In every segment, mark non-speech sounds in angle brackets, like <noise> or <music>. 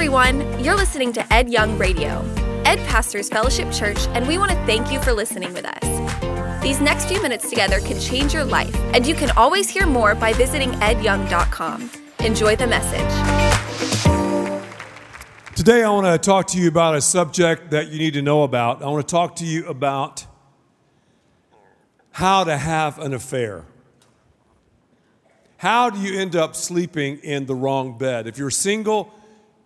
everyone. You're listening to Ed Young Radio, Ed Pastors Fellowship Church, and we want to thank you for listening with us. These next few minutes together can change your life, and you can always hear more by visiting edyoung.com. Enjoy the message. Today, I want to talk to you about a subject that you need to know about. I want to talk to you about how to have an affair. How do you end up sleeping in the wrong bed? If you're single,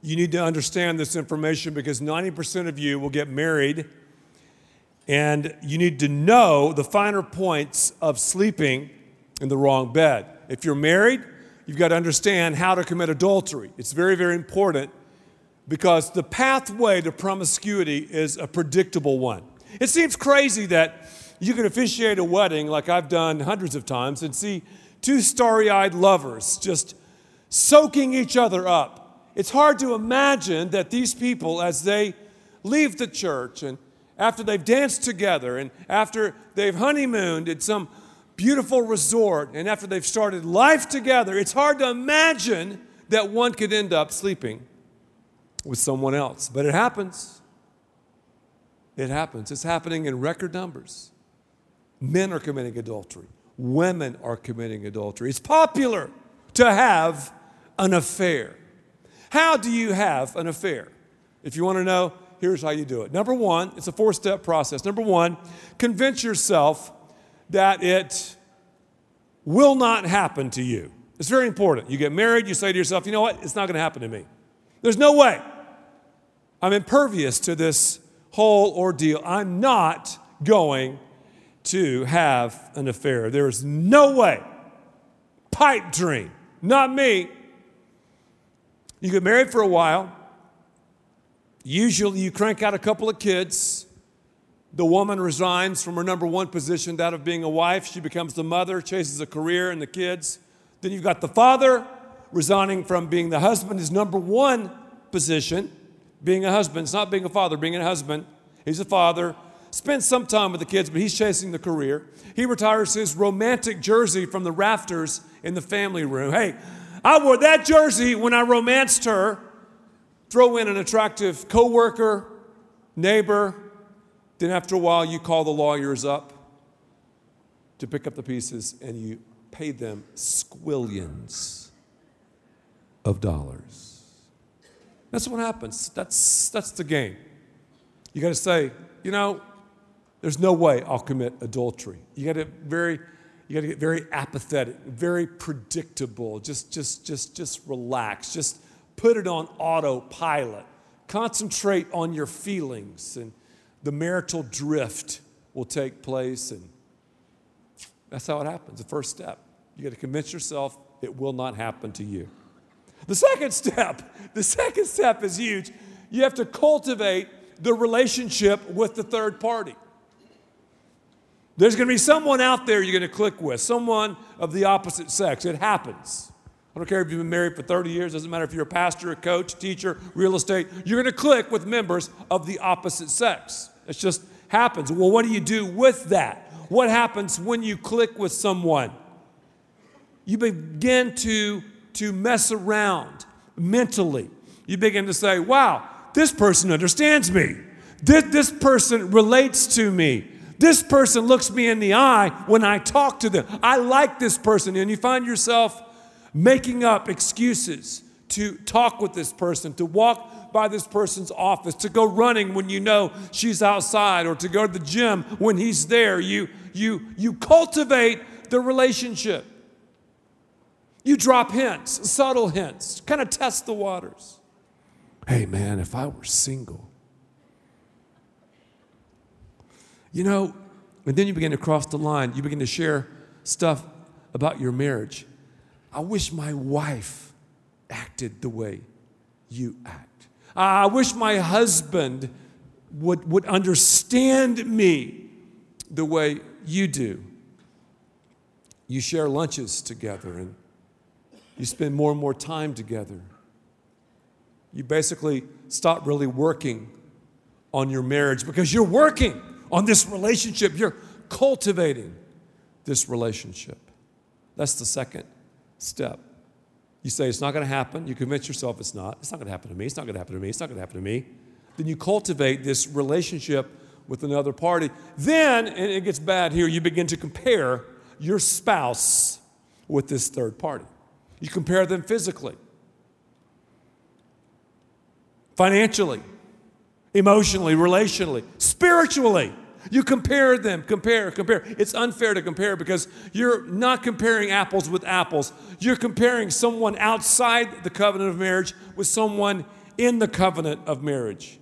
you need to understand this information because 90% of you will get married, and you need to know the finer points of sleeping in the wrong bed. If you're married, you've got to understand how to commit adultery. It's very, very important because the pathway to promiscuity is a predictable one. It seems crazy that you can officiate a wedding like I've done hundreds of times and see two starry eyed lovers just soaking each other up. It's hard to imagine that these people, as they leave the church and after they've danced together and after they've honeymooned at some beautiful resort and after they've started life together, it's hard to imagine that one could end up sleeping with someone else. But it happens. It happens. It's happening in record numbers. Men are committing adultery women are committing adultery. It's popular to have an affair. How do you have an affair? If you want to know, here's how you do it. Number one, it's a four step process. Number one, convince yourself that it will not happen to you. It's very important. You get married, you say to yourself, you know what? It's not going to happen to me. There's no way. I'm impervious to this whole ordeal. I'm not going to have an affair. There is no way. Pipe dream. Not me. You get married for a while. Usually you crank out a couple of kids. The woman resigns from her number one position, that of being a wife. She becomes the mother, chases a career and the kids. Then you've got the father resigning from being the husband, his number one position, being a husband. It's not being a father, being a husband. He's a father spends some time with the kids, but he's chasing the career. He retires his romantic jersey from the rafters in the family room. Hey, I wore that jersey when I romanced her. Throw in an attractive coworker, neighbor. Then after a while, you call the lawyers up to pick up the pieces and you pay them squillions of dollars. That's what happens. That's, that's the game. You got to say, you know, there's no way I'll commit adultery. You got to very you got to get very apathetic, very predictable. Just just just just relax. Just put it on autopilot. Concentrate on your feelings and the marital drift will take place and that's how it happens. The first step. You got to convince yourself it will not happen to you. The second step, the second step is huge. You have to cultivate the relationship with the third party. There's going to be someone out there you're going to click with, someone of the opposite sex. It happens. I don't care if you've been married for 30 years, doesn't matter if you're a pastor, a coach, teacher, real estate, you're going to click with members of the opposite sex. It just happens. Well, what do you do with that? What happens when you click with someone? You begin to, to mess around mentally. You begin to say, wow, this person understands me. This, this person relates to me. This person looks me in the eye when I talk to them. I like this person. And you find yourself making up excuses to talk with this person, to walk by this person's office, to go running when you know she's outside, or to go to the gym when he's there. You, you, you cultivate the relationship. You drop hints, subtle hints, kind of test the waters. Hey, man, if I were single, You know, and then you begin to cross the line. You begin to share stuff about your marriage. I wish my wife acted the way you act. I wish my husband would, would understand me the way you do. You share lunches together and you spend more and more time together. You basically stop really working on your marriage because you're working on this relationship. You're cultivating this relationship. That's the second step. You say, It's not going to happen. You convince yourself it's not. It's not going to happen to me. It's not going to happen to me. It's not going to happen to me. Then you cultivate this relationship with another party. Then, and it gets bad here, you begin to compare your spouse with this third party. You compare them physically, financially, emotionally, relationally, spiritually. You compare them, compare, compare. It's unfair to compare because you're not comparing apples with apples. You're comparing someone outside the covenant of marriage with someone in the covenant of marriage.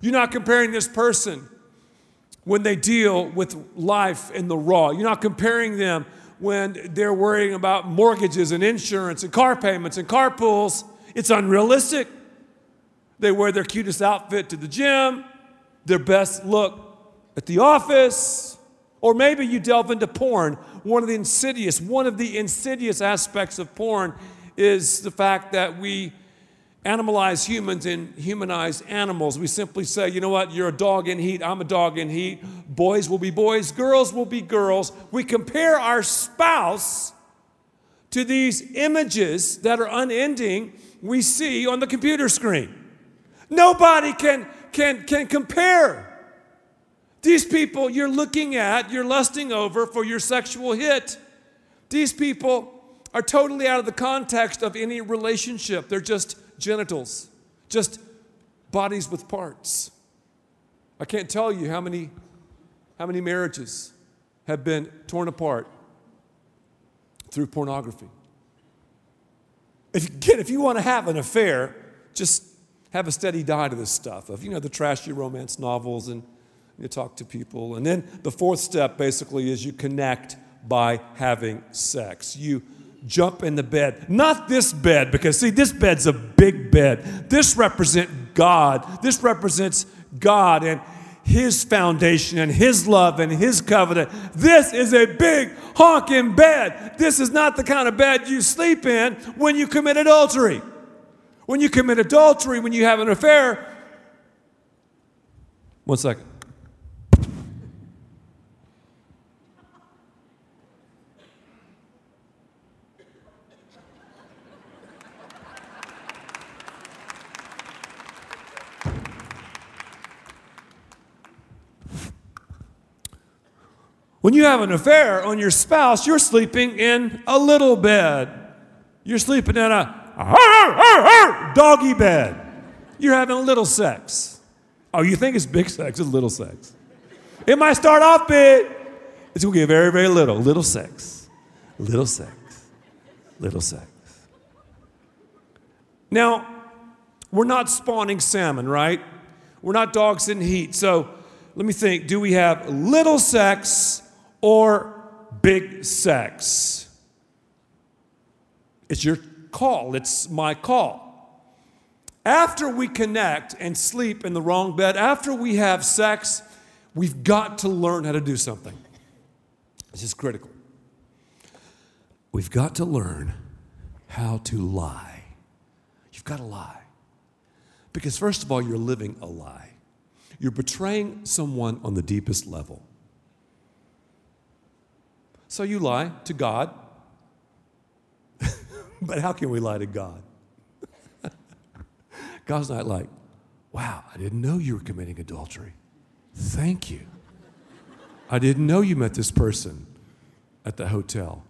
You're not comparing this person when they deal with life in the raw. You're not comparing them when they're worrying about mortgages and insurance and car payments and carpools. It's unrealistic. They wear their cutest outfit to the gym, their best look at the office, or maybe you delve into porn. One of the insidious, one of the insidious aspects of porn is the fact that we animalize humans and humanize animals. We simply say, you know what, you're a dog in heat, I'm a dog in heat. Boys will be boys, girls will be girls. We compare our spouse to these images that are unending we see on the computer screen. Nobody can, can, can compare. These people you're looking at, you're lusting over for your sexual hit. These people are totally out of the context of any relationship. They're just genitals, just bodies with parts. I can't tell you how many, how many marriages have been torn apart through pornography. If, again, if you want to have an affair, just have a steady diet of this stuff, of, you know, the trashy romance novels, and you talk to people. And then the fourth step basically is you connect by having sex. You jump in the bed. Not this bed, because see, this bed's a big bed. This represents God. This represents God and His foundation and His love and His covenant. This is a big honking bed. This is not the kind of bed you sleep in when you commit adultery. When you commit adultery, when you have an affair, one second. When you have an affair on your spouse, you're sleeping in a little bed. You're sleeping in a doggy bed. You're having a little sex. Oh, you think it's big sex? It's little sex. It might start off big. It's going to get very, very little. Little sex. Little sex. Little sex. Now, we're not spawning salmon, right? We're not dogs in heat. So let me think do we have little sex or big sex. It's your call, it's my call. After we connect and sleep in the wrong bed, after we have sex, we've got to learn how to do something. This is critical. We've got to learn how to lie. You've got to lie. Because, first of all, you're living a lie. You're betraying someone on the deepest level. So you lie to God. <laughs> but how can we lie to God? <laughs> God's not like, wow, I didn't know you were committing adultery. Thank you. I didn't know you met this person at the hotel.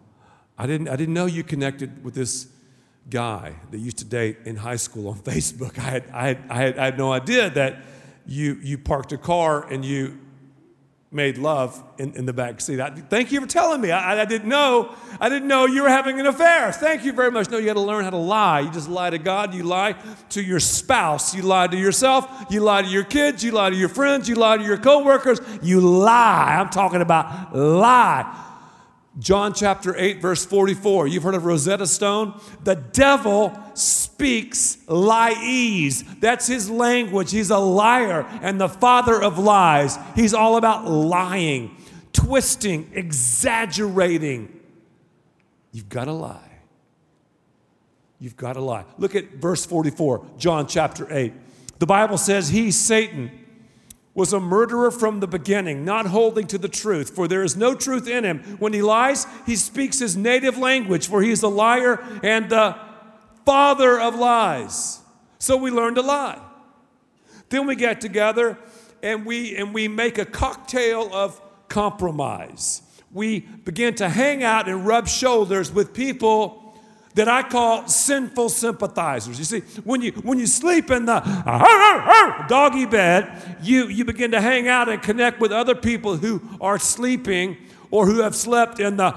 I didn't, I didn't know you connected with this guy that used to date in high school on <laughs> Facebook. I had, I had, I had, I had no idea that you, you parked a car and you made love in, in the back seat. I, thank you for telling me. I, I, didn't know. I didn't know you were having an affair. Thank you very much. No, you got to learn how to lie. You just lie to God. You lie to your spouse. You lie to yourself. You lie to your kids. You lie to your friends. You lie to your coworkers. You lie. I'm talking about lie. John chapter 8, verse 44. You've heard of Rosetta Stone? The devil speaks lies. That's his language. He's a liar and the father of lies. He's all about lying, twisting, exaggerating. You've got to lie. You've got to lie. Look at verse 44, John chapter 8. The Bible says, He, Satan, was a murderer from the beginning, not holding to the truth, for there is no truth in him. When he lies, he speaks his native language, for he is a liar and the father of lies. So we learn to lie. Then we get together and we and we make a cocktail of compromise. We begin to hang out and rub shoulders with people that I call sinful sympathizers. You see, when you when you sleep in the doggy bed, you you begin to hang out and connect with other people who are sleeping or who have slept in the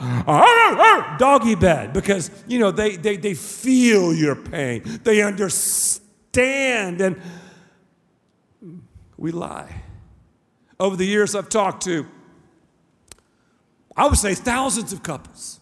doggy bed because you know they they, they feel your pain. They understand and we lie. Over the years I've talked to I would say thousands of couples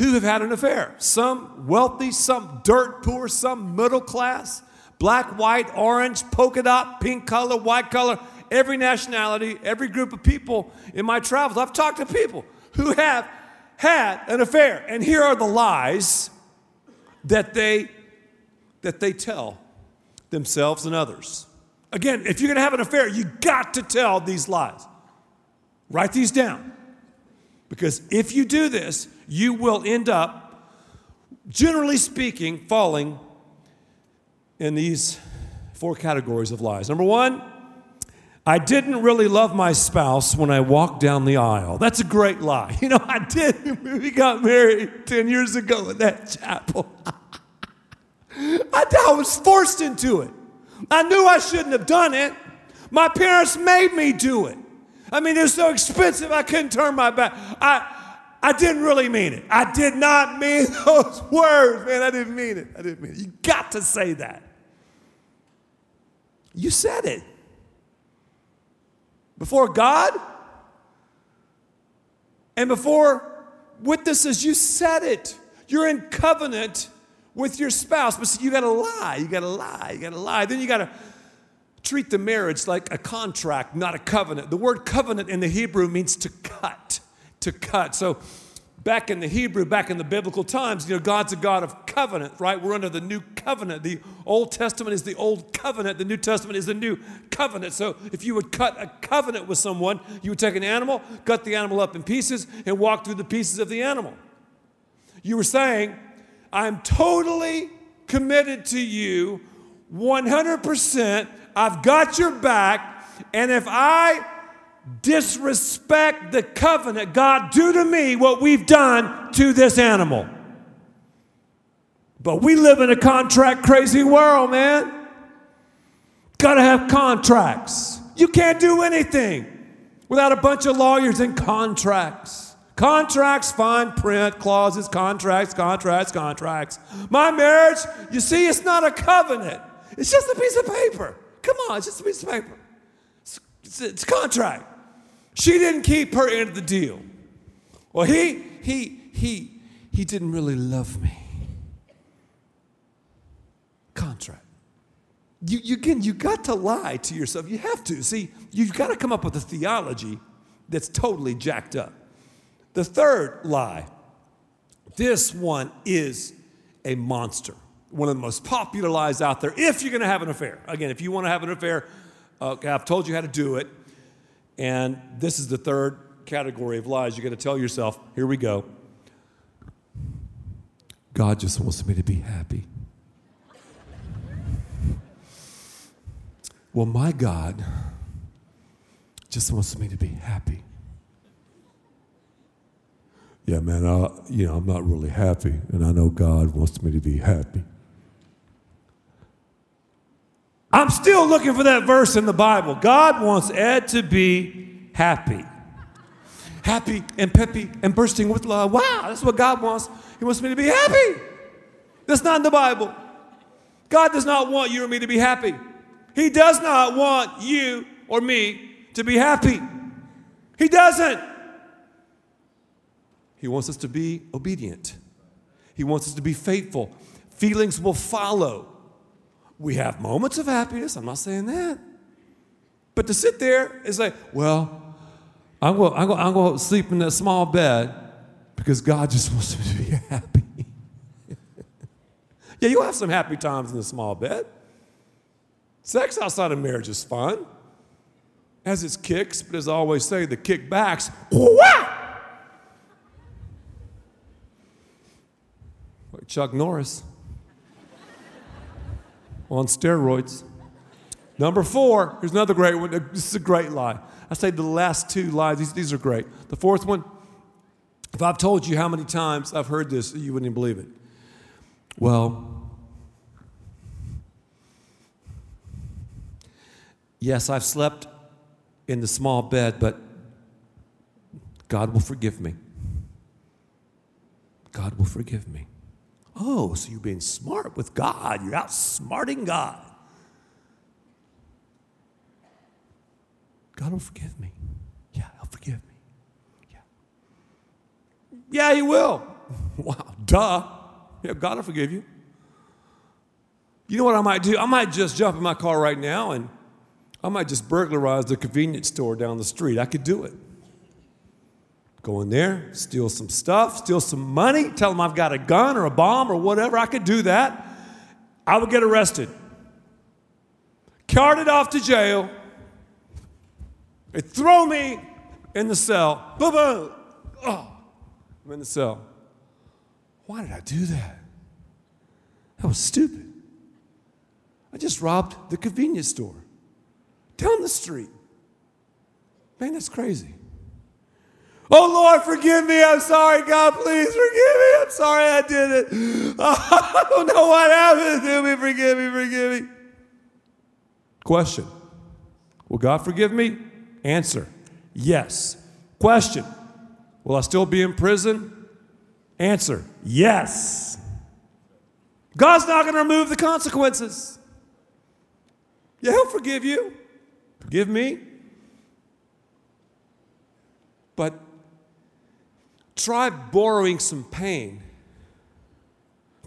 who have had an affair. Some wealthy, some dirt poor, some middle class, black, white, orange, polka dot, pink color, white color, every nationality, every group of people in my travels. I've talked to people who have had an affair. And here are the lies that they that they tell themselves and others. Again, if you're going to have an affair, you got to tell these lies. Write these down. Because if you do this, you will end up, generally speaking, falling in these four categories of lies. Number one, I didn't really love my spouse when I walked down the aisle. That's a great lie. <laughs> You know, I did. We got married 10 years ago in that chapel. <laughs> I, I was forced into it. I knew I shouldn't have done it. My parents made me do it. I mean, it was so expensive, I couldn't turn my back. I, I didn't really mean it. I did not mean <laughs> those words, man. I didn't mean it. I didn't mean it. You got to say that. You said it. Before God and before witnesses, you said it. You're in covenant with your spouse, but see, you got to lie. You got to lie. You got to lie. Then you got to treat the marriage like a contract, not a covenant. The word covenant in the Hebrew means to cut, to cut. So, back in the Hebrew, back in the biblical times, you know, God's a God of covenant, right? We're under the new covenant. The Old Testament is the old covenant, the New Testament is the new covenant. So, if you would cut a covenant with someone, you would take an animal, cut the animal up in pieces, and walk through the pieces of the animal. You were saying, I'm totally committed to you 100%. I've got your back. And if I disrespect the covenant, God, do to me what we've done to this animal. But we live in a contract crazy world, man. Gotta have contracts. You can't do anything without a bunch of lawyers and contracts. Contracts, fine print, clauses, contracts, contracts, contracts. My marriage, you see, it's not a covenant. It's just a piece of paper. Come on, it's just a piece of paper. It's, it's, it's a contract. She didn't keep her end of the deal. Well, he, he, he, he didn't really love me. Contract. You, you, again, you got to lie to yourself. You have to. See, you've got to come up with a theology that's totally jacked up. The third lie this one is a monster one of the most popular lies out there if you're going to have an affair. Again, if you want to have an affair, I've told you how to do it. And this is the third category of lies you're going to tell yourself. Here we go. God just wants me to be happy. Well, my God just wants me to be happy. Yeah, man, I, you know, I'm not really happy, and I know God wants me to be happy. I'm still looking for that verse in the Bible. God wants Ed to be happy. Happy and peppy and bursting with love. Wow, that's what God wants. He wants me to be happy. That's not in the Bible. God does not want you or me to be happy. He does not want you or me to be happy. He doesn't. He wants us to be obedient. He wants us to be faithful. Feelings will follow. We have moments of happiness. I'm not saying that. But to sit there and say, well, I'm going, I'm, going, I'm going to sleep in that small bed because God just <laughs> wants me to be happy. <laughs> yeah, you'll have some happy times in the small bed. Sex outside of marriage is fun. Has its kicks, but as I always say, the kickbacks, like Chuck Norris. On steroids. Number four, here's another great one. This is a great lie. I say the last two lies, these, these are great. The fourth one, if I've told you how many times I've heard this, you wouldn't even believe it. Well, yes, I've slept in the small bed, but God will forgive me. God will forgive me. Oh, so you're being smart with God. You're outsmarting God. God will forgive me. Yeah, He'll forgive me. Yeah. Yeah, He will. <laughs> Wow, duh. Yeah, God will forgive you. You know what I might do? I might just jump in my car right now and I might just burglarize the convenience store down the street. I could do it. Go in there, steal some stuff, steal some money, tell them I've got a gun or a bomb or whatever. I could do that. I would get arrested, carted off to jail, they throw me in the cell. Boom, boom. Oh, I'm in the cell. Why did I do that? That was stupid. I just robbed the convenience store down the street. Man, that's crazy. Oh Lord, forgive me. I'm sorry. God, please forgive me. I'm sorry I did it. <laughs> I don't know what happened to me. Forgive me, forgive me. Question Will God forgive me? Answer yes. Question Will I still be in prison? Answer yes. God's not going to remove the consequences. Yeah, He'll forgive you. Forgive me. But try borrowing some pain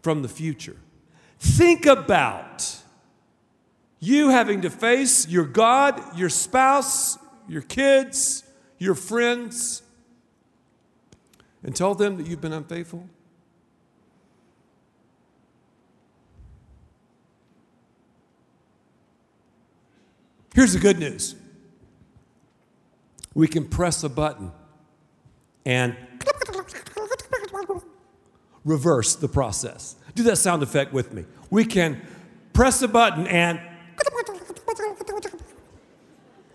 from the future. Think about you having to face your God, your spouse, your kids, your friends, and tell them that you've been unfaithful? Here's the good news we can press a button and reverse the process. Do that sound effect with me. We can press a button and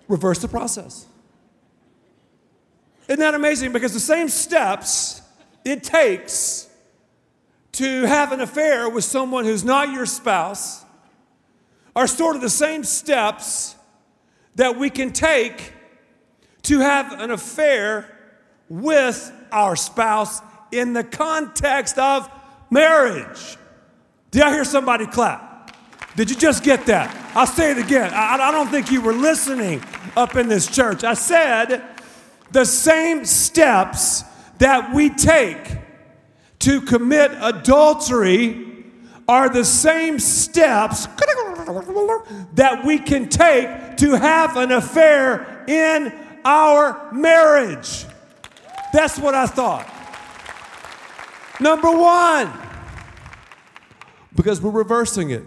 reverse the process. Isn't that amazing? Because the same steps it takes to have an affair with someone who's not your spouse are sort of the same steps that we can take to have an affair with our spouse in the context of marriage. Did I hear somebody clap? Did you just get that? I'll say it again. I, I don't think you were listening up in this church. I said the same steps that we take to commit adultery are the same steps that we can take to have an affair in our marriage. That's what I thought. Number one, because we're reversing it.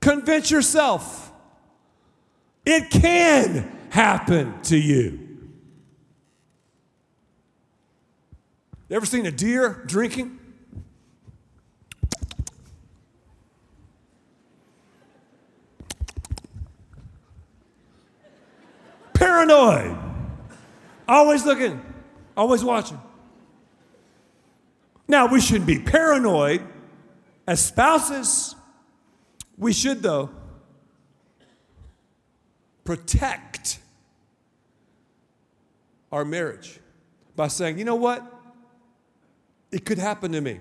Convince yourself it can happen to you. You ever seen a deer drinking? Paranoid. Always looking, always watching. Now, we shouldn't be paranoid as spouses we should, though, protect our marriage by saying, you know what? It could happen to me.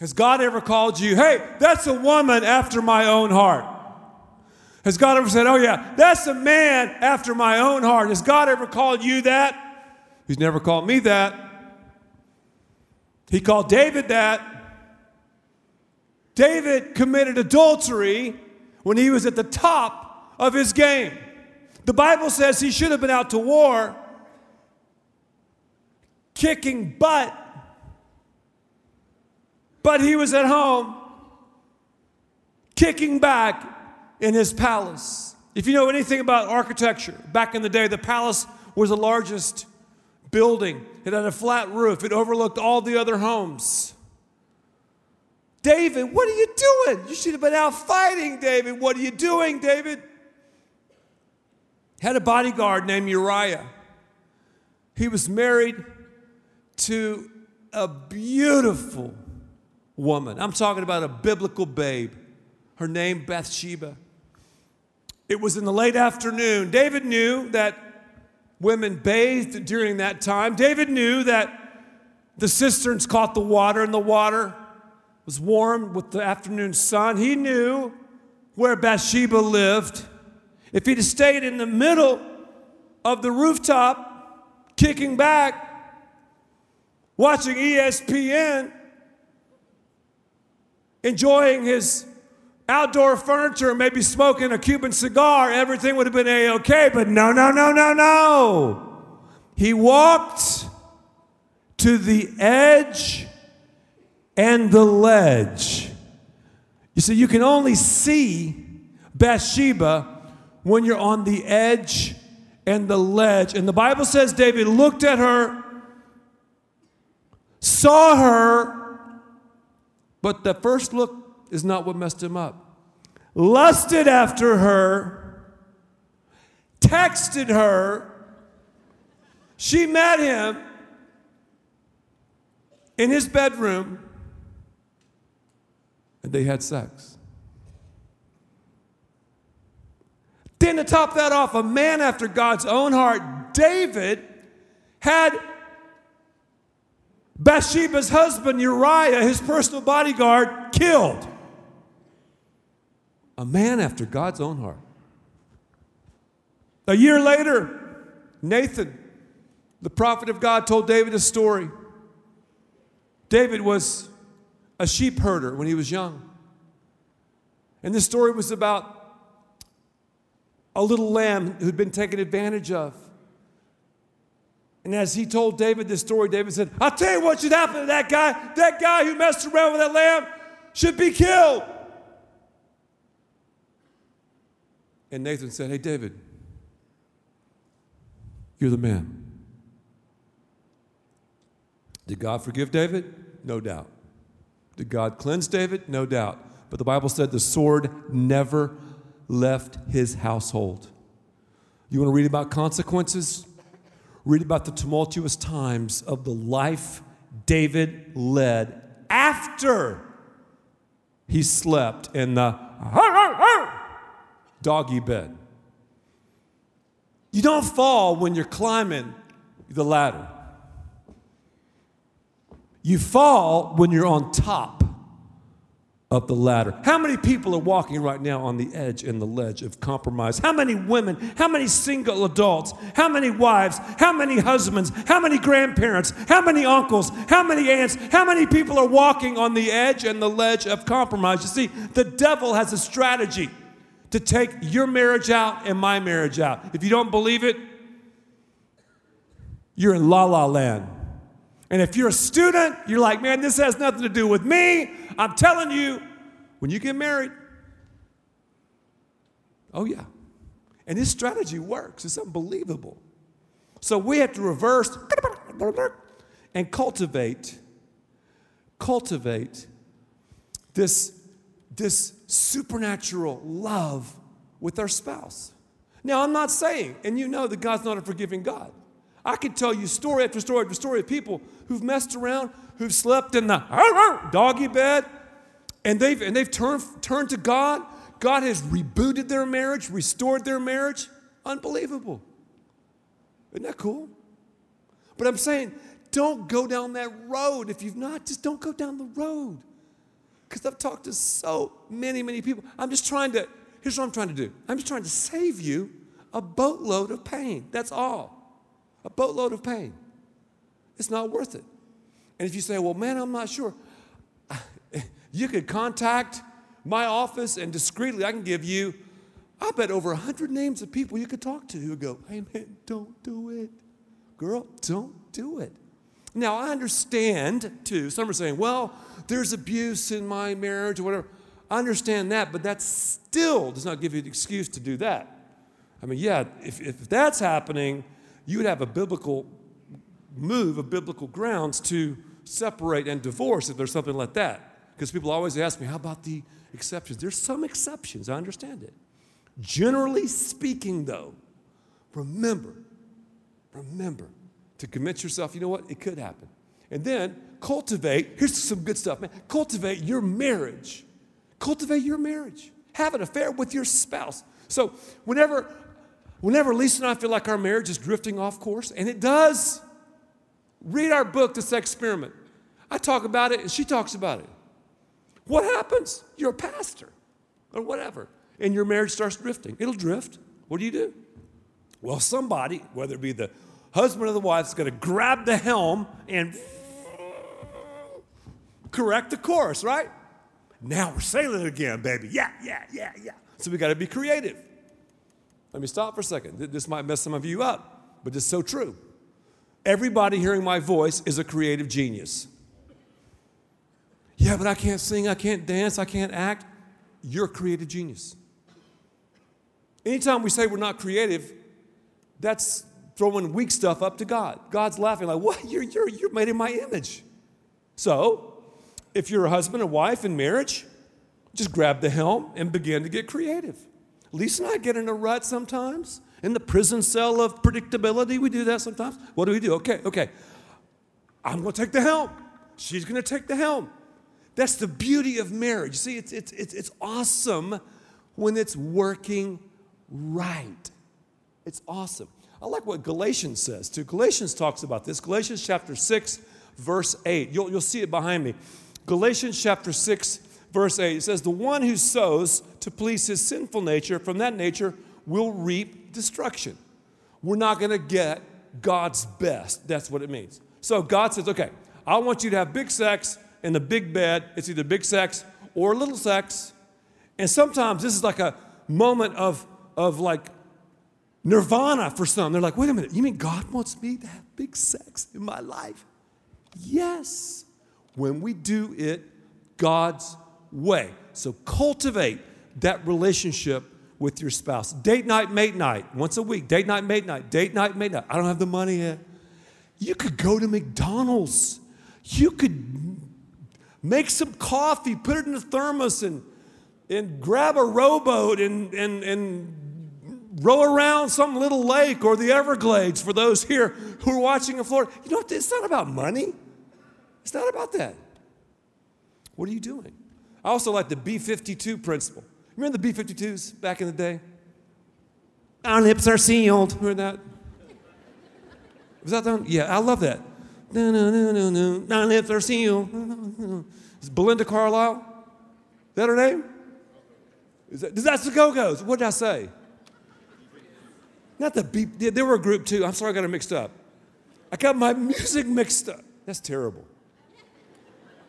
Has God ever called you, hey, that's a woman after my own heart? Has God ever said, oh, yeah, that's a man after my own heart? Has God ever called you that? He's never called me that. He called David that. David committed adultery when he was at the top of his game. The Bible says he should have been out to war, kicking butt, but he was at home, kicking back in his palace. If you know anything about architecture, back in the day, the palace was the largest building. It had a flat roof, it overlooked all the other homes. David, what are you doing? You should have been out fighting, David. What are you doing, David? Had a bodyguard named Uriah. He was married to a beautiful woman. I'm talking about a biblical babe. Her name, Bathsheba. It was in the late afternoon. David knew that women bathed during that time. David knew that the cisterns caught the water, and the water was warm with the afternoon sun. He knew where Bathsheba lived. If he'd stayed in the middle of the rooftop, kicking back, watching ESPN, enjoying his outdoor furniture, maybe smoking a Cuban cigar, everything would have been a okay. But no, no, no, no, no. He walked to the edge and the ledge. You see, you can only see Bathsheba when you're on the edge and the ledge. And the Bible says David looked at her saw her, but the first look is not what messed him up. Lusted after her, texted her, she met him in his bedroom, and they had sex. Then, to top that off, a man after God's own heart, David, had Bathsheba's husband, Uriah, his personal bodyguard, killed. A man after God's own heart. A year later, Nathan, the prophet of God, told David a story. David was a sheep herder when he was young. And this story was about a little lamb who'd been taken advantage of. And as he told David this story, David said, I'll tell you what should happen to that guy. That guy who messed around with that lamb should be killed. And Nathan said, Hey, David, you're the man. Did God forgive David? No doubt. Did God cleanse David? No doubt. But the Bible said the sword never left his household. You want to read about consequences? read about the tumultuous times of the life David led after he slept in the doggy bed. You don't fall when you're climbing the ladder. You fall when you're on top of the ladder. How many people are walking right now on the edge and the ledge of compromise? How many women, how many single adults, how many wives, how many husbands, how many grandparents, how many uncles, how many aunts, how many people are walking on the edge and the ledge of compromise? You see, the devil has a strategy to take your marriage out and my marriage out. If you don't believe it, you're in la la land. And if you're a student, you're like, man, this has nothing to do with me. I'm telling you, when you get married, oh yeah. And this strategy works. It's unbelievable. So we have to reverse and cultivate, cultivate this, this supernatural love with our spouse. Now, I'm not saying, and you know that God's not a forgiving God. I could tell you story after story after story of people who've messed around, who've slept in the doggy bed, and they've, and they've turned, turned to God. God has rebooted their marriage, restored their marriage. Unbelievable. Isn't that cool? But I'm saying, don't go down that road. If you've not, just don't go down the road. Because I've talked to so many, many people. I'm just trying to, here's what I'm trying to do I'm just trying to save you a boatload of pain. That's all a boatload of pain. It's not worth it. And if you say, well, man, I'm not sure, <laughs> you could contact my office and discreetly I can give you, I bet over 100 names of people you could talk to who would go, hey, man, don't do it. Girl, don't do it. Now, I understand too. Some are saying, well, there's abuse in my marriage or whatever. I understand that, but that still does not give you the excuse to do that. I mean, yeah, if, if that's happening, you would have a biblical move of biblical grounds to separate and divorce if there's something like that. Because people always ask me, how about the exceptions? There's some exceptions, I understand it. Generally speaking, though, remember, remember to convince yourself, you know what, it could happen. And then cultivate, here's some good stuff, man. Cultivate your marriage. Cultivate your marriage. Have an affair with your spouse. So whenever, whenever Lisa and I feel like our marriage is drifting off course, and it does, read our book, The Sexperiment. I talk about it and she talks about it. What happens? You're a pastor or whatever, and your marriage starts drifting. It'll drift. What do you do? Well, somebody, whether it be the husband or the wife, is going to grab the helm and correct the course, right? Now we're sailing again, baby. Yeah, yeah, yeah, yeah. So we got to be creative. Let me stop for a second. This might mess some of you up, but it's so true. Everybody hearing my voice is a creative genius. Yeah, but I can't sing, I can't dance, I can't act. You're a creative genius. Anytime we say we're not creative, that's throwing weak stuff up to God. God's laughing like, what? You're, you're, you're made in my image. So, if you're a husband and wife in marriage, just grab the helm and begin to get creative. Lisa and I get in a rut sometimes. In the prison cell of predictability, we do that sometimes. What do we do? Okay, okay. I'm going to take the helm. She's going to take the helm. That's the beauty of marriage. See, it's, it's, it's, it's awesome when it's working right. It's awesome. I like what Galatians says too. Galatians talks about this. Galatians chapter 6, verse 8. You'll, you'll see it behind me. Galatians chapter 6, verse 8. It says, The one who sows to please his sinful nature, from that nature will reap destruction. We're not going to get God's best. That's what it means. So God says, Okay, I want you to have big sex in the big bed. It's either big sex or little sex. And sometimes this is like a moment of, of like nirvana for some. They're like, wait a minute, you mean God wants me to have big sex in my life? Yes, when we do it God's way. So cultivate that relationship with your spouse. Date night, mate night, once a week. Date night, mate night. Date night, mate night. I don't have the money yet. You could go to McDonald's. You could make some coffee, put it in a thermos, and, and grab a rowboat and, and, and row around some little lake or the Everglades for those here who are watching in Florida. You know? It's not about money. It's not about that. What are you doing? I also like the B 52 principle. Remember the B 52s back in the day? Our lips are sealed. Remember that? Was that done? Yeah, I love that. No, no, no, no, no. Our lips are sealed. Is Belinda Carlisle? Is that her name? Is that, that's the Go Go's. What did I say? Not the beep. They were a group too. I'm sorry I got it mixed up. I got my music mixed up. That's terrible.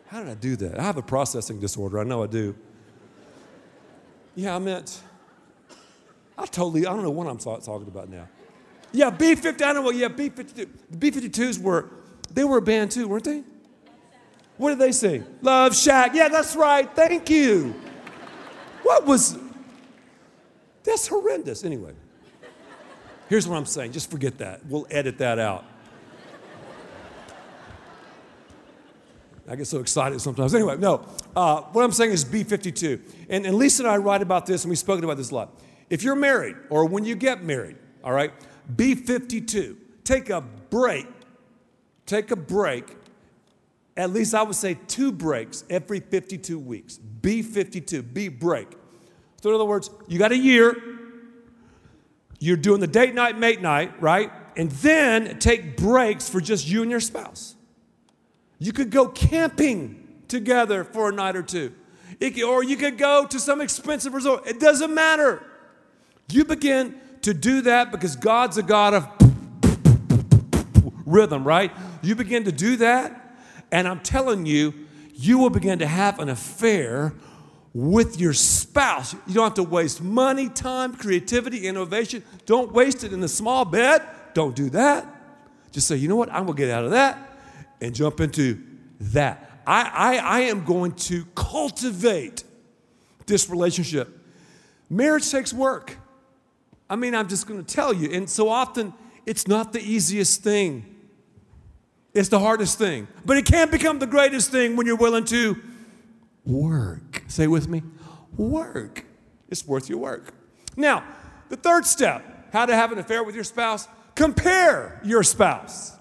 How did I do that? I have a processing disorder. I know I do. Yeah, I meant, I totally, I don't know what I'm talking about now. Yeah, B-50, I know what, yeah, B-52. The B-52s were, they were a band too, weren't they? What did they sing? Love Shack. Yeah, that's right. Thank you. What was, that's horrendous. Anyway, here's what I'm saying. Just forget that. We'll edit that out. I get so excited sometimes. Anyway, no. Uh, what I'm saying is B52. And, and Lisa and I write about this, and we've spoken about this a lot. If you're married, or when you get married, all right, B52. Take a break. Take a break. At least I would say two breaks every 52 weeks. B52, B break. So, in other words, you got a year, you're doing the date night, mate night, right? And then take breaks for just you and your spouse. You could go camping together for a night or two. Or you could go to some expensive resort. It doesn't matter. You begin to do that because God's a God of rhythm, right? You begin to do that, and I'm telling you, you will begin to have an affair with your spouse. You don't have to waste money, time, creativity, innovation. Don't waste it in a small bed. Don't do that. Just say, you know what? I'm going to get out of that and jump into that. I, I, I am going to cultivate this relationship. Marriage takes work. I mean, I'm just going to tell you. And so often, it's not the easiest thing, it's the hardest thing. But it can become the greatest thing when you're willing to work. Say with me work. It's worth your work. Now, the third step how to have an affair with your spouse compare your spouse.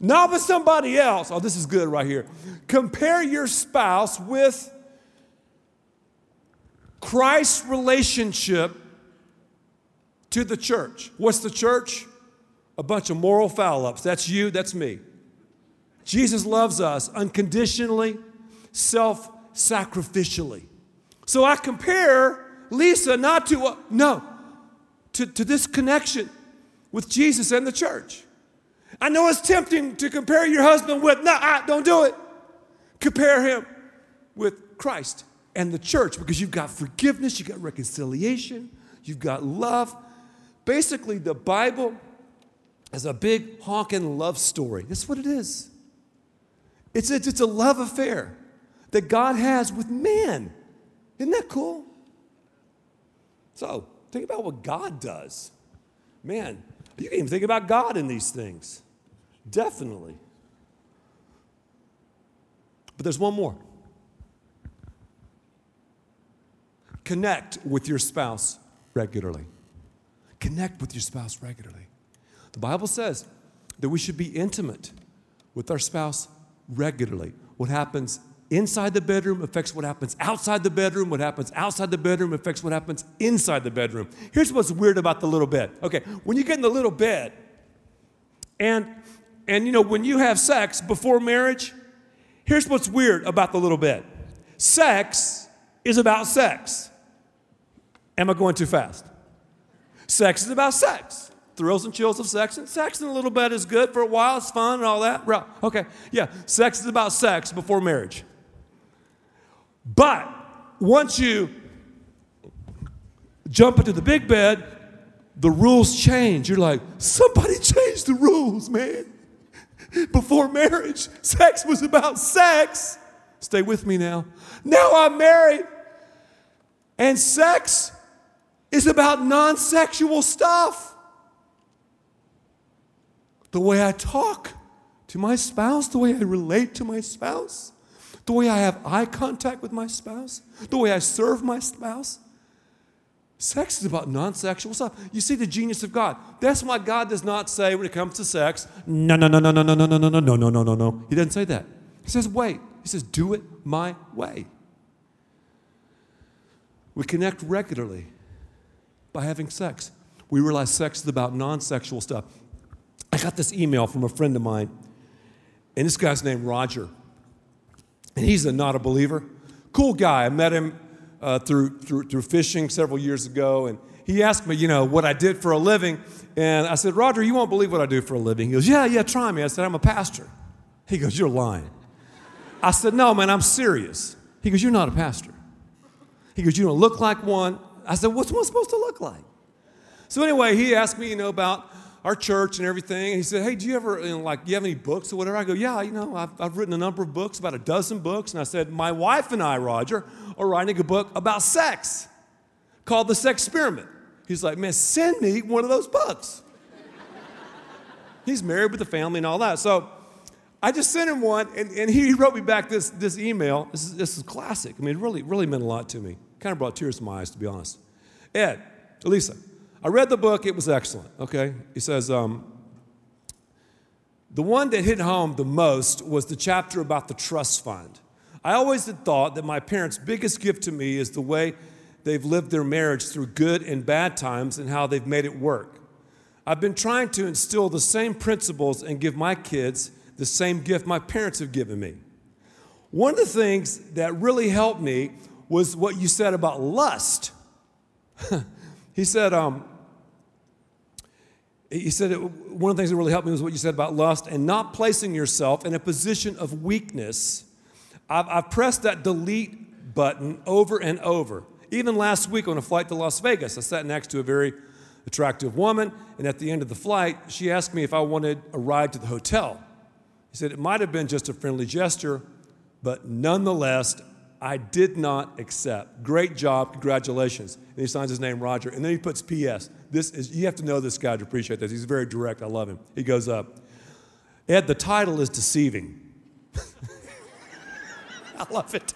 Not with somebody else. Oh, this is good right here. Compare your spouse with Christ's relationship to the church. What's the church? A bunch of moral foul ups. That's you, that's me. Jesus loves us unconditionally, self sacrificially. So I compare Lisa not to, no, to, to this connection with Jesus and the church. I know it's tempting to compare your husband with, no, I, don't do it. Compare him with Christ and the church because you've got forgiveness, you've got reconciliation, you've got love. Basically, the Bible is a big honking love story. That's what it is. It's a, it's a love affair that God has with man. Isn't that cool? So, think about what God does. Man, you can even think about God in these things. Definitely. But there's one more. Connect with your spouse regularly. Connect with your spouse regularly. The Bible says that we should be intimate with our spouse regularly. What happens inside the bedroom affects what happens outside the bedroom. What happens outside the bedroom affects what happens inside the bedroom. Here's what's weird about the little bed. Okay, when you get in the little bed, and and you know when you have sex before marriage, here's what's weird about the little bed. Sex is about sex. Am I going too fast? Sex is about sex. Thrills and chills of sex, and sex in a little bed is good for a while. It's fun and all that. Okay, yeah. Sex is about sex before marriage. But once you jump into the big bed, the rules change. You're like, somebody changed the rules, man. Before marriage, sex was about sex. Stay with me now. Now I'm married, and sex is about non sexual stuff. The way I talk to my spouse, the way I relate to my spouse, the way I have eye contact with my spouse, the way I serve my spouse. Sex is about non sexual stuff. You see the genius of God. That's why God does not say when it comes to sex, no, no, no, no, no, no, no, no, no, no, no, no, no, no. He doesn't say that. He says, wait. He says, do it my way. We connect regularly by having sex. We realize sex is about non sexual stuff. I got this email from a friend of mine, and this guy's named Roger. And he's a, not a believer. Cool guy. I met him uh, through, through, through fishing several years ago, and he asked me, you know, what I did for a living. And I said, Roger, you won't believe what I do for a living. He goes, Yeah, yeah, try me. I said, I'm a pastor. He goes, You're lying. I said, No, man, I'm serious. He goes, You're not a pastor. He goes, You don't look like one. I said, What's one supposed to look like? So, anyway, he asked me, you know, about our church and everything. And he said, Hey, do you ever, you know, like, do you have any books or whatever? I go, Yeah, you know, I've, I've written a number of books, about a dozen books. And I said, My wife and I, Roger, are writing a book about sex called The Sexperiment. He's like, Man, send me one of those books. He's married with a family and all that. So I just sent him one, and, and he wrote me back this, this email. This is, this is classic. I mean, it really, really meant a lot to me. Kind of brought tears to my eyes, to be honest. Ed, Elisa, I read the book, it was excellent, okay? He says, um, the one that hit home the most was the chapter about the trust fund. I always had thought that my parents' biggest gift to me is the way they've lived their marriage through good and bad times and how they've made it work. I've been trying to instill the same principles and give my kids the same gift my parents have given me. One of the things that really helped me was what you said about lust. <laughs> he said, um, he said one of the things that really helped me was what you said about lust and not placing yourself in a position of weakness. I've, I've pressed that delete button over and over. Even last week on a flight to Las Vegas, I sat next to a very attractive woman, and at the end of the flight, she asked me if I wanted a ride to the hotel. He said it might have been just a friendly gesture, but nonetheless, I did not accept. Great job, congratulations. And he signs his name, Roger. And then he puts P.S. This is, you have to know this guy to appreciate this. He's very direct. I love him. He goes up, Ed, the title is deceiving. <laughs> I love it.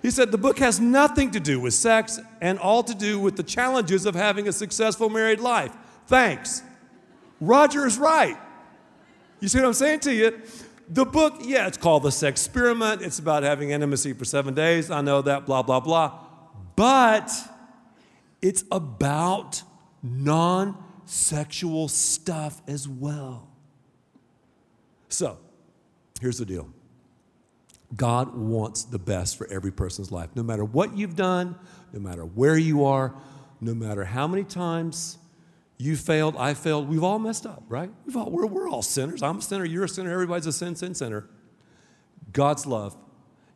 He said the book has nothing to do with sex and all to do with the challenges of having a successful married life. Thanks. Roger is right. You see what I'm saying to you? The book, yeah, it's called The Sexperiment. It's about having intimacy for seven days. I know that, blah, blah, blah. But it's about non sexual stuff as well. So, here's the deal God wants the best for every person's life. No matter what you've done, no matter where you are, no matter how many times you failed, I failed, we've all messed up, right? We've all, we're, we're all sinners. I'm a sinner, you're a sinner, everybody's a sin, sin, sinner. God's love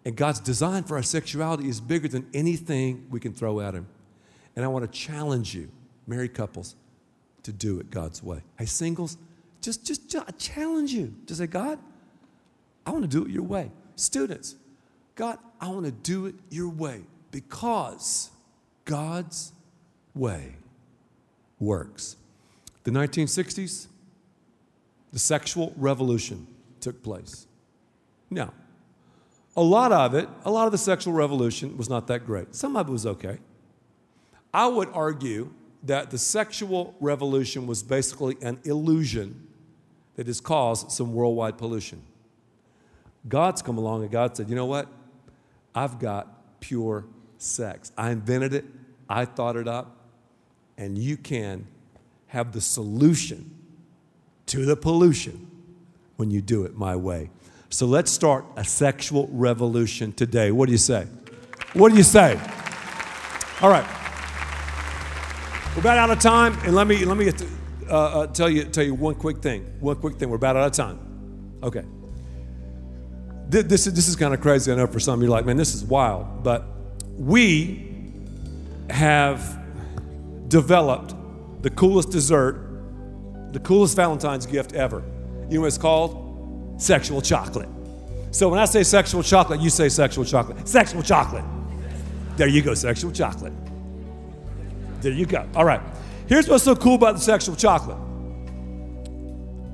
and God's design for our sexuality is bigger than anything we can throw at Him. And I want to challenge you, married couples, to do it God's way. Hey, singles, just, just, just challenge you to say, God, I want to do it your way. Students, God, I want to do it your way because God's way works. The 1960s, the sexual revolution took place. Now, a lot of it, a lot of the sexual revolution was not that great. Some of it was okay. I would argue that the sexual revolution was basically an illusion that has caused some worldwide pollution. God's come along and God said, you know what? I've got pure sex. I invented it, I thought it up, and you can have the solution to the pollution when you do it my way. So let's start a sexual revolution today. What do you say? What do you say? All right. We're about out of time, and let me let me uh, uh, tell you tell you one quick thing. One quick thing. We're about out of time. Okay. This, this is this is kind of crazy. I know for some you're like, man, this is wild. But we have developed the coolest dessert, the coolest Valentine's gift ever. You know what it's called? Sexual chocolate. So when I say sexual chocolate, you say sexual chocolate. Sexual chocolate. There you go, sexual chocolate. There you go. All right. Here's what's so cool about the sexual chocolate.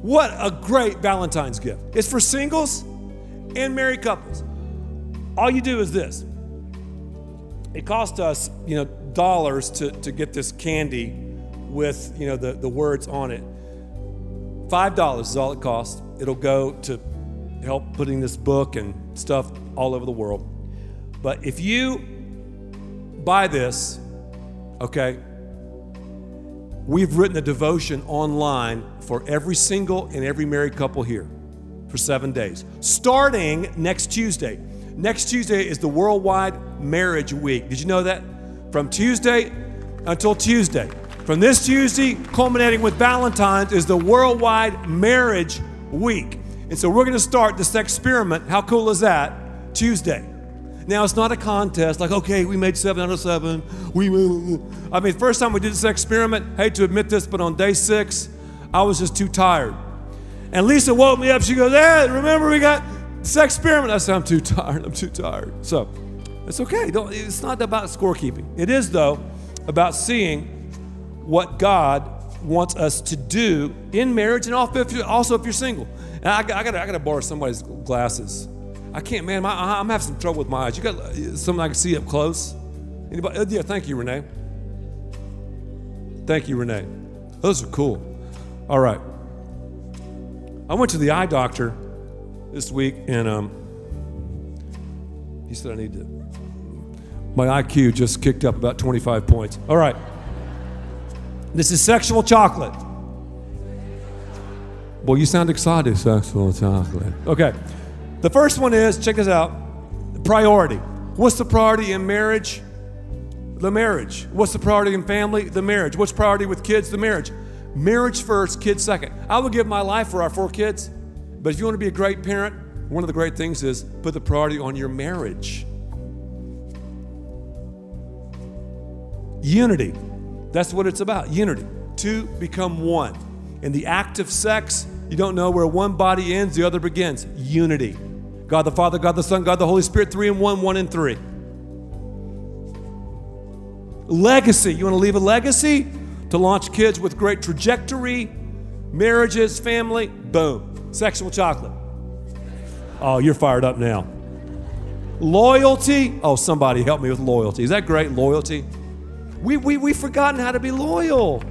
What a great Valentine's gift. It's for singles and married couples. All you do is this. It cost us, you know, dollars to, to get this candy with, you know, the, the words on it. Five dollars is all it costs. It'll go to help putting this book and stuff all over the world. But if you buy this, okay, we've written a devotion online for every single and every married couple here for seven days, starting next Tuesday. Next Tuesday is the Worldwide Marriage Week. Did you know that? From Tuesday until Tuesday. From this Tuesday, culminating with Valentine's, is the Worldwide Marriage Week. And so we're going to start this experiment. How cool is that? Tuesday. Now it's not a contest like, okay, we made seven out of seven. We, I mean, first time we did this experiment, hate to admit this, but on day six, I was just too tired. And Lisa woke me up. She goes, Hey, remember we got this experiment? I said, I'm too tired. I'm too tired. So it's okay. Don't, it's not about scorekeeping. It is, though, about seeing what God wants us to do in marriage and also if you're single. And I, I gotta, I gotta borrow somebody's glasses. I can't, man. My, I'm having some trouble with my eyes. You got uh, something I can see up close? Anybody? Uh, yeah, thank you, Renee. Thank you, Renee. Those are cool. All right. I went to the eye doctor this week, and um, he said I need to. My IQ just kicked up about 25 points. All right. This is sexual chocolate. Well, you sound excited, sexual chocolate. Okay. The first one is check this out priority. What's the priority in marriage? The marriage. What's the priority in family? The marriage. What's priority with kids? The marriage. Marriage first, kids second. I would give my life for our four kids, but if you want to be a great parent, one of the great things is put the priority on your marriage. Unity. That's what it's about unity. Two become one. In the act of sex, you don't know where one body ends, the other begins. Unity. God the Father, God the Son, God the Holy Spirit, three and one, one and three. Legacy. You want to leave a legacy? To launch kids with great trajectory, marriages, family, boom. Sexual chocolate. Oh, you're fired up now. Loyalty. Oh, somebody help me with loyalty. Is that great? Loyalty. We, we, we've forgotten how to be loyal.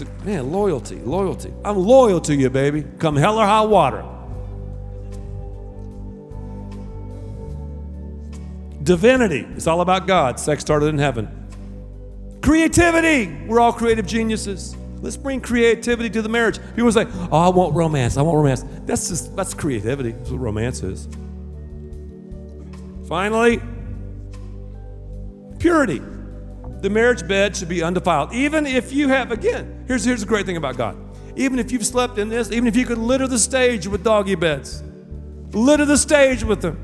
A, man, loyalty, loyalty. I'm loyal to you, baby. Come hell or high water. Divinity. It's all about God. Sex started in heaven. Creativity. We're all creative geniuses. Let's bring creativity to the marriage. People say, "Oh, I want romance. I want romance." That's just that's creativity. That's what romance is. Finally, purity. The marriage bed should be undefiled. Even if you have, again, here's, here's the great thing about God. Even if you've slept in this, even if you could litter the stage with doggy beds, litter the stage with them,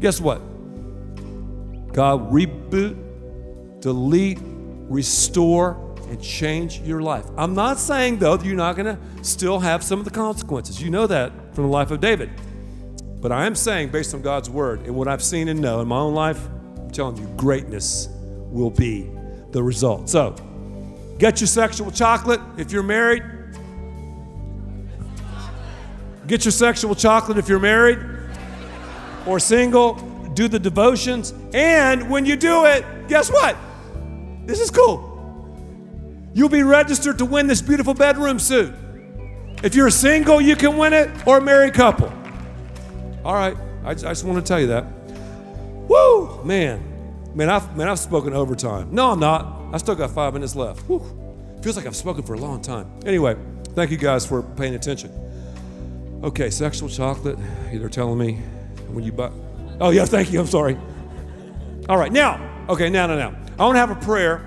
guess what? God reboot, delete, restore, and change your life. I'm not saying, though, that you're not going to still have some of the consequences. You know that from the life of David. But I am saying, based on God's word and what I've seen and know in my own life, telling you, greatness will be the result. So, get your sexual chocolate if you're married. Get your sexual chocolate if you're married or single. Do the devotions. And when you do it, guess what? This is cool. You'll be registered to win this beautiful bedroom suit. If you're single, you can win it, or a married couple. All right, I, I just want to tell you that. Woo, man, man, I've man, I've spoken overtime. No, I'm not. I still got five minutes left. Woo. Feels like I've spoken for a long time. Anyway, thank you guys for paying attention. Okay, sexual chocolate. They're telling me when you buy. Oh yeah, thank you. I'm sorry. All right, now. Okay, now, now, now. I want to have a prayer.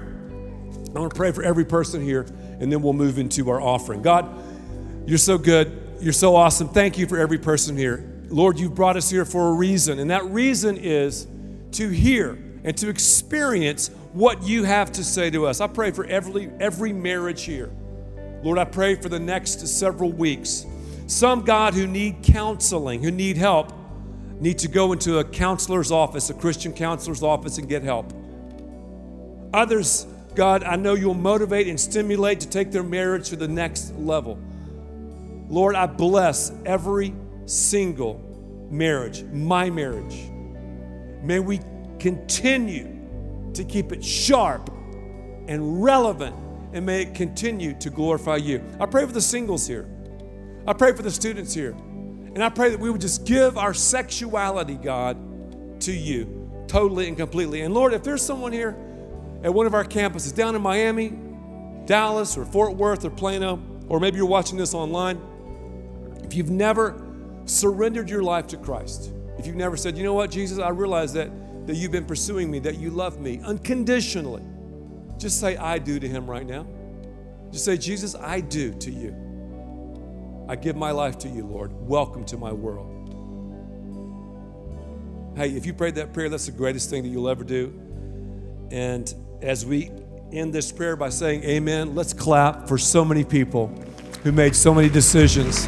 I want to pray for every person here, and then we'll move into our offering. God, you're so good. You're so awesome. Thank you for every person here. Lord, you've brought us here for a reason, and that reason is to hear and to experience what you have to say to us. I pray for every, every marriage here. Lord, I pray for the next several weeks. Some, God, who need counseling, who need help, need to go into a counselor's office, a Christian counselor's office, and get help. Others, God, I know you'll motivate and stimulate to take their marriage to the next level. Lord, I bless every single marriage, my marriage. May we continue to keep it sharp and relevant, and may it continue to glorify you. I pray for the singles here. I pray for the students here. And I pray that we would just give our sexuality, God, to you totally and completely. And Lord, if there's someone here, at one of our campuses down in Miami, Dallas, or Fort Worth, or Plano, or maybe you're watching this online, if you've never surrendered your life to Christ, if you've never said, you know what, Jesus, I realize that, that you've been pursuing me, that you love me unconditionally, just say, I do to Him right now. Just say, Jesus, I do to you. I give my life to you, Lord. Welcome to my world. Hey, if you prayed that prayer, that's the greatest thing that you'll ever do. And as we end this prayer by saying amen, let's clap for so many people who made so many decisions.